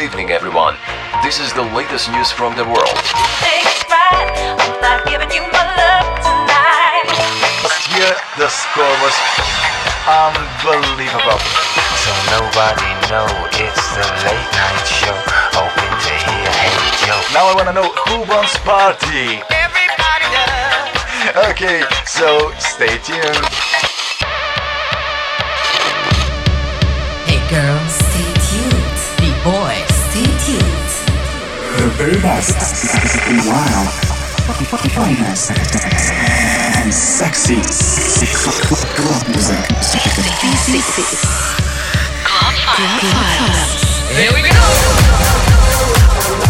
Good evening, everyone. This is the latest news from the world. Yeah, the score was unbelievable. So nobody know it's the late night show. Hoping to hear Hey. Now I wanna know who wants party. Everybody does. Okay, so stay tuned. The very best wild, finest, and sexy club music. Club Here we go.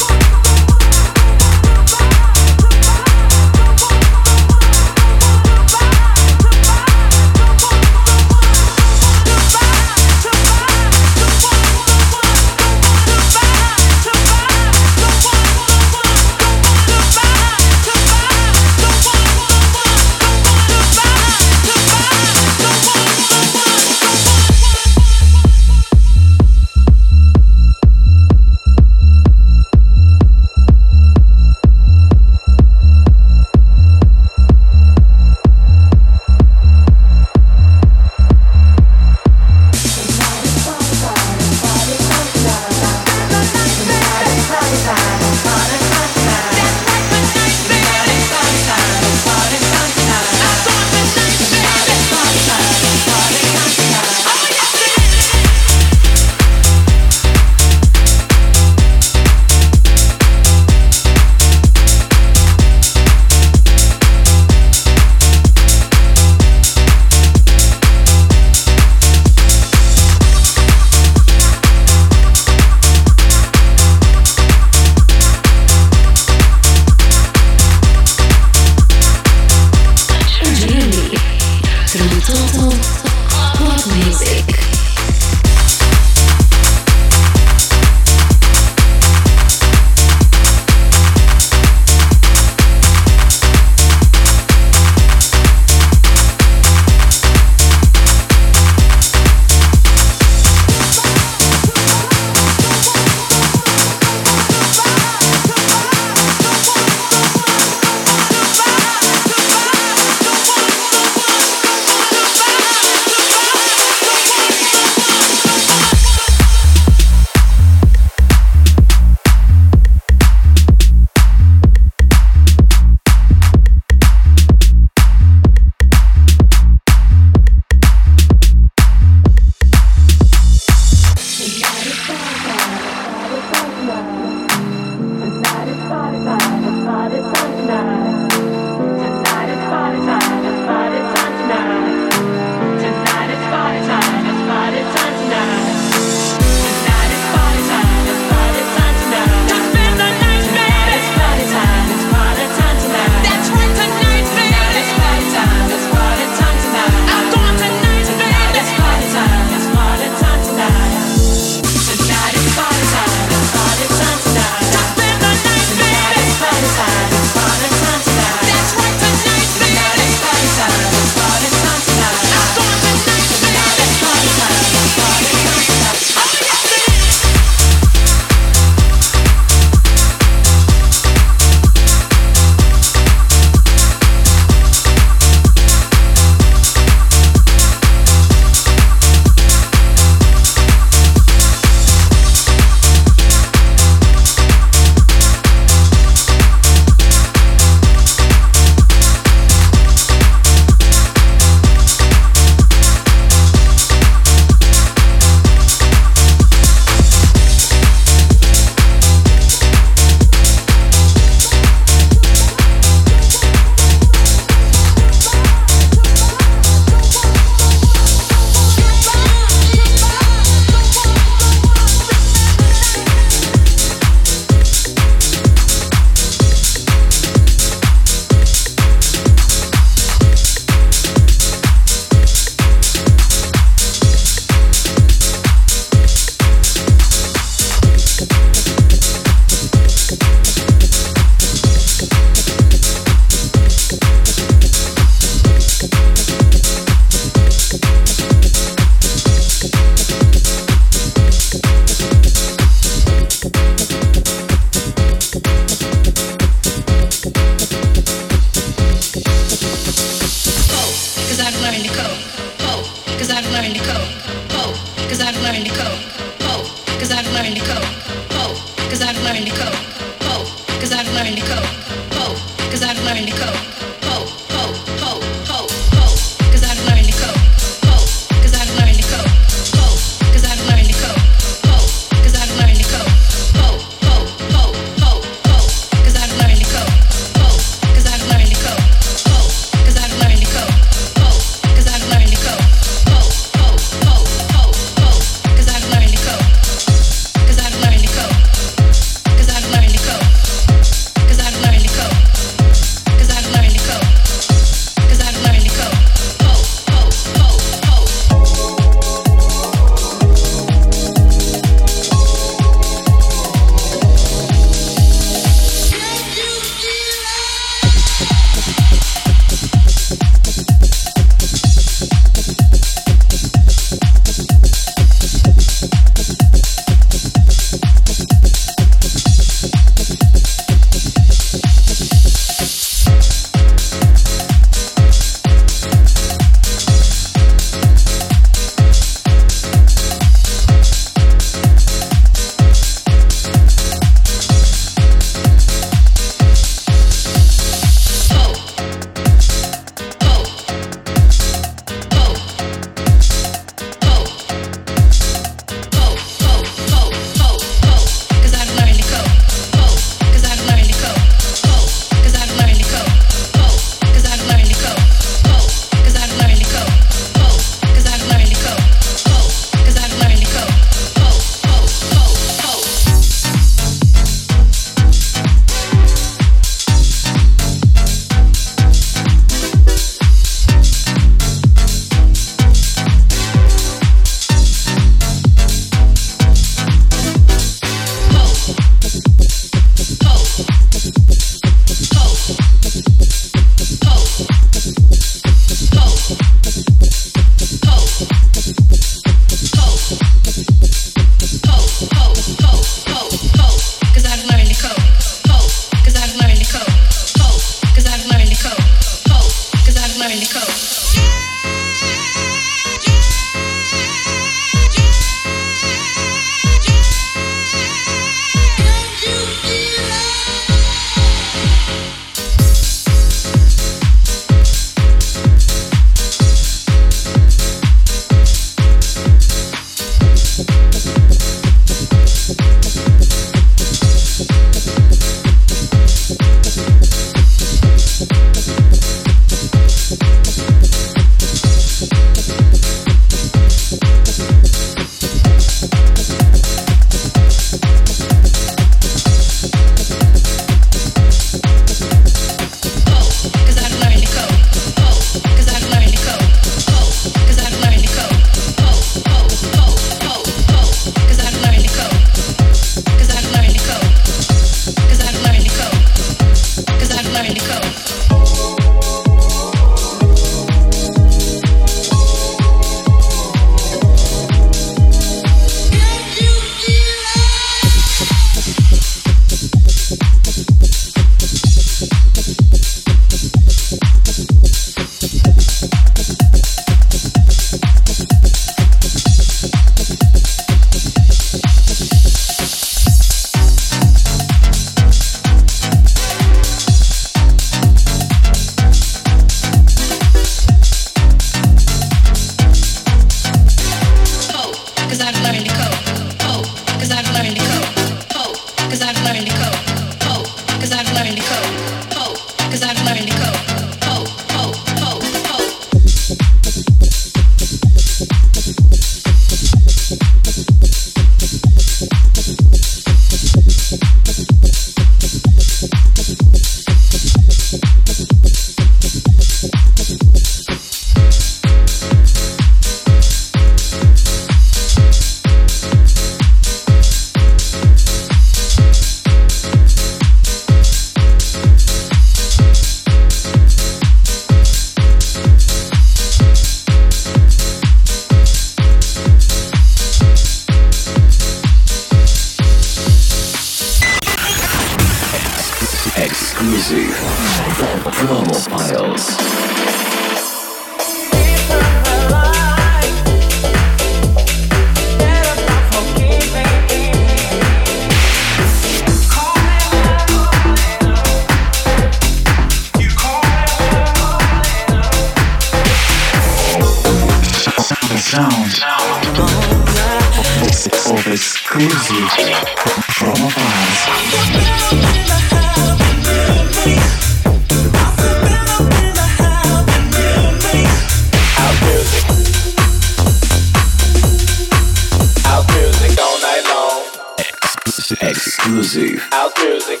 Exclusive House music.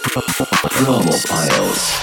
promo files.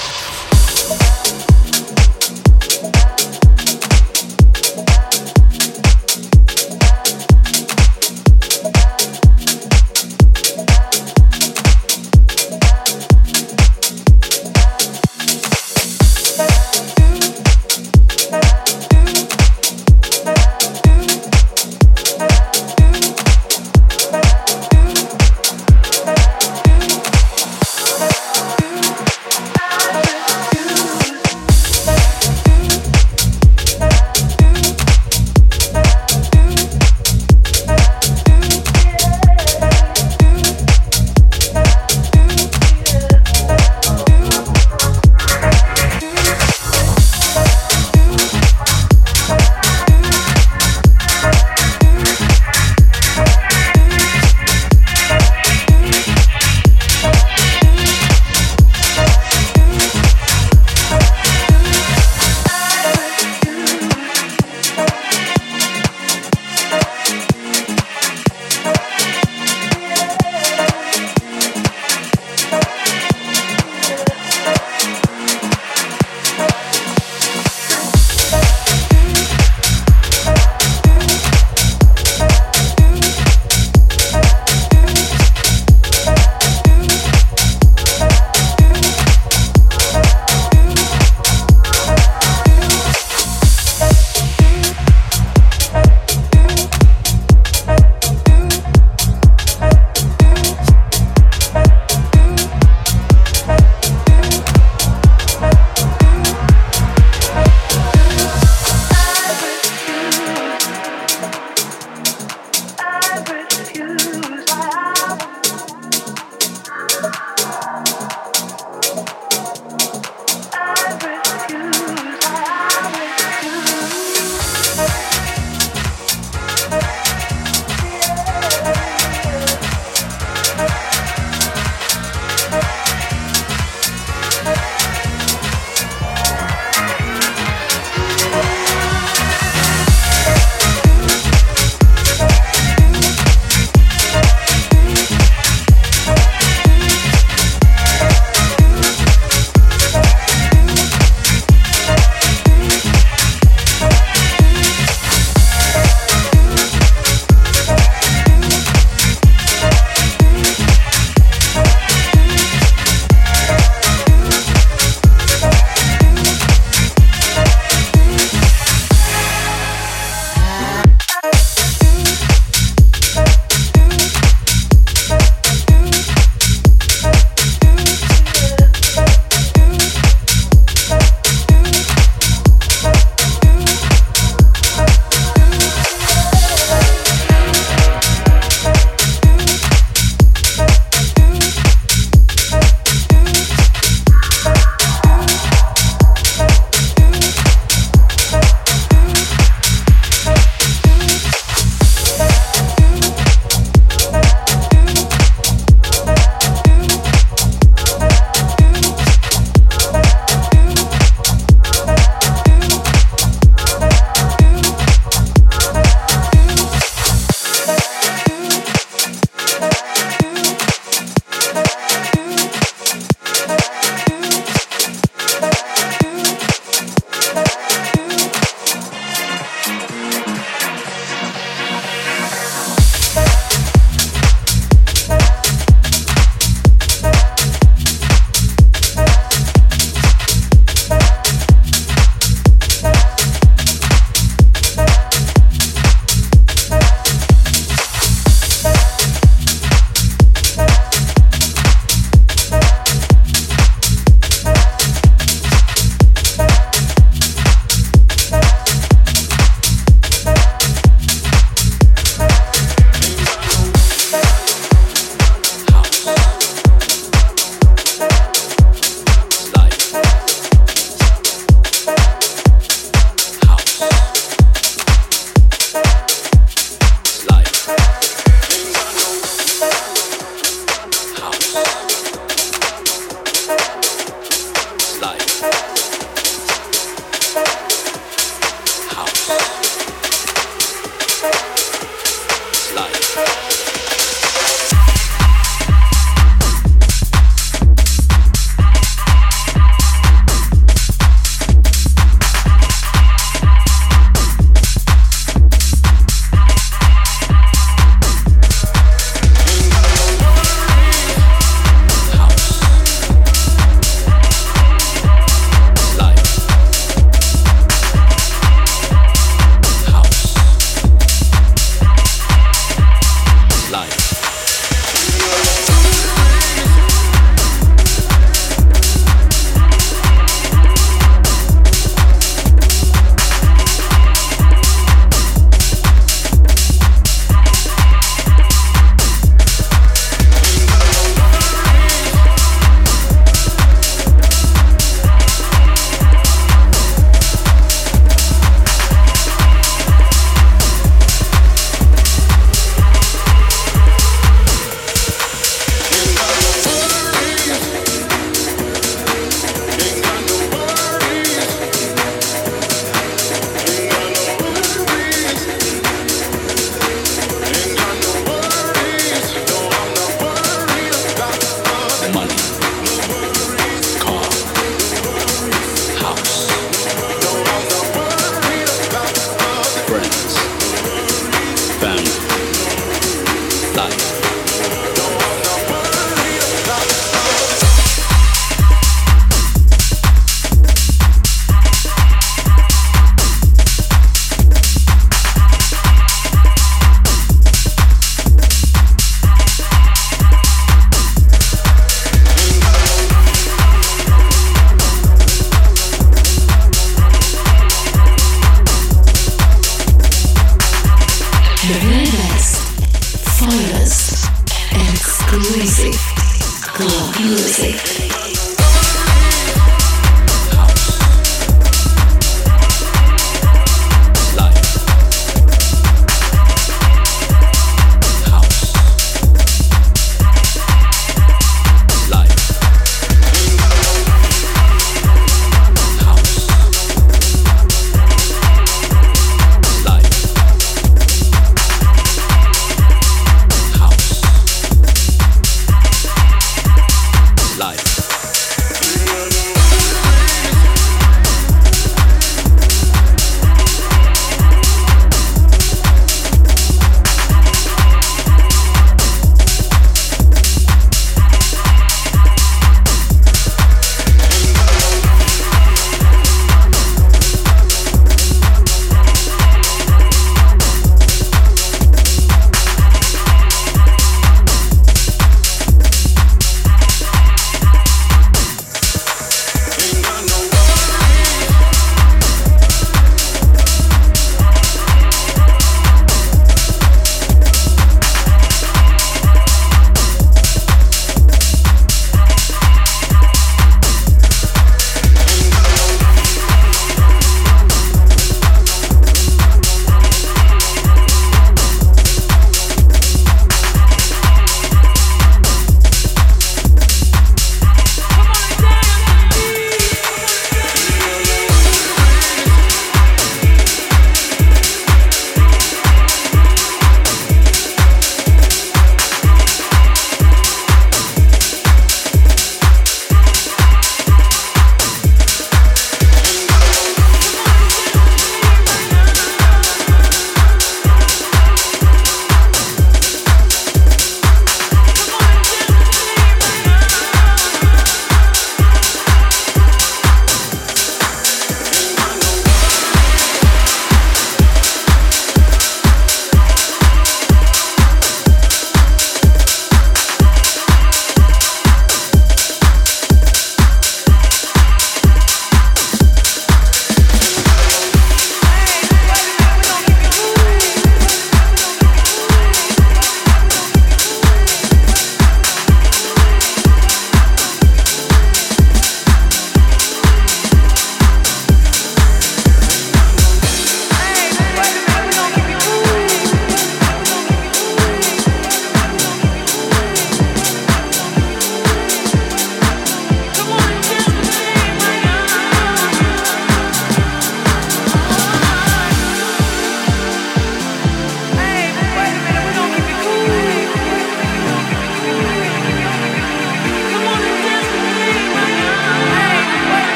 Music.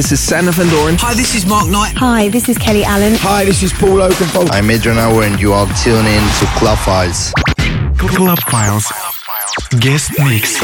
this is Sander van Doorn. Hi, this is Mark Knight. Hi, this is Kelly Allen. Hi, this is Paul Oakenfold. I'm Adrian Hour and you are tuning in to Club Files. Club Files. Guest mix.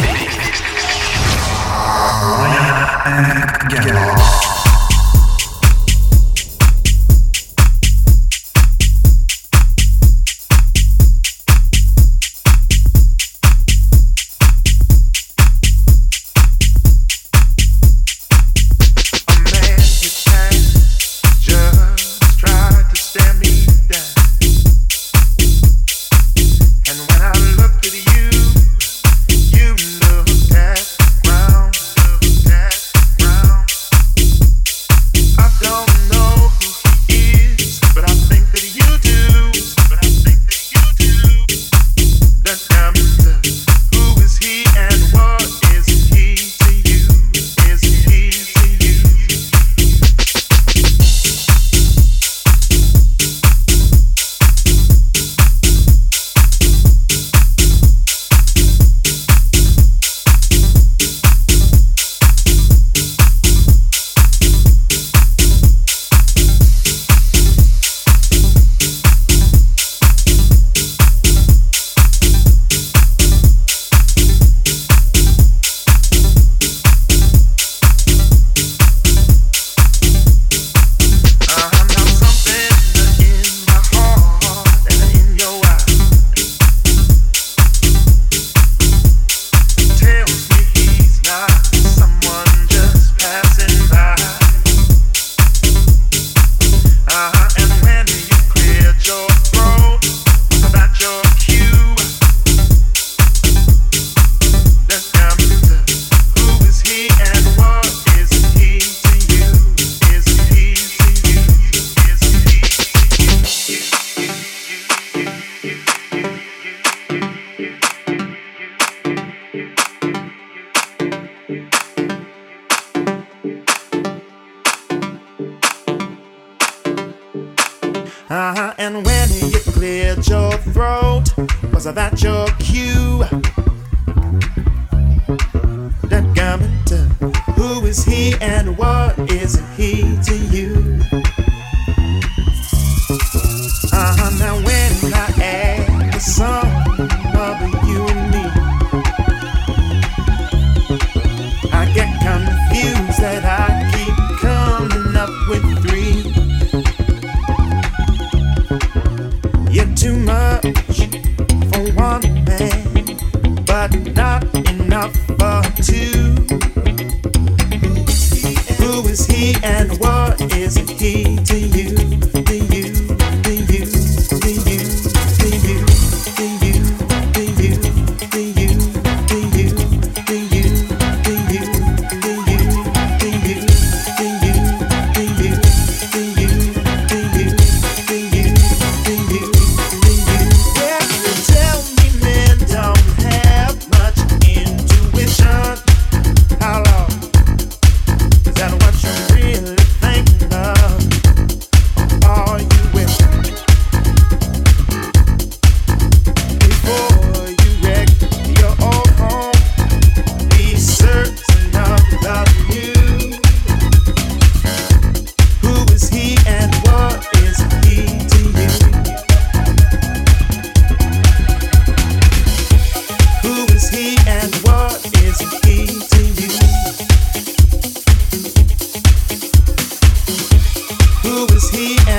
Is he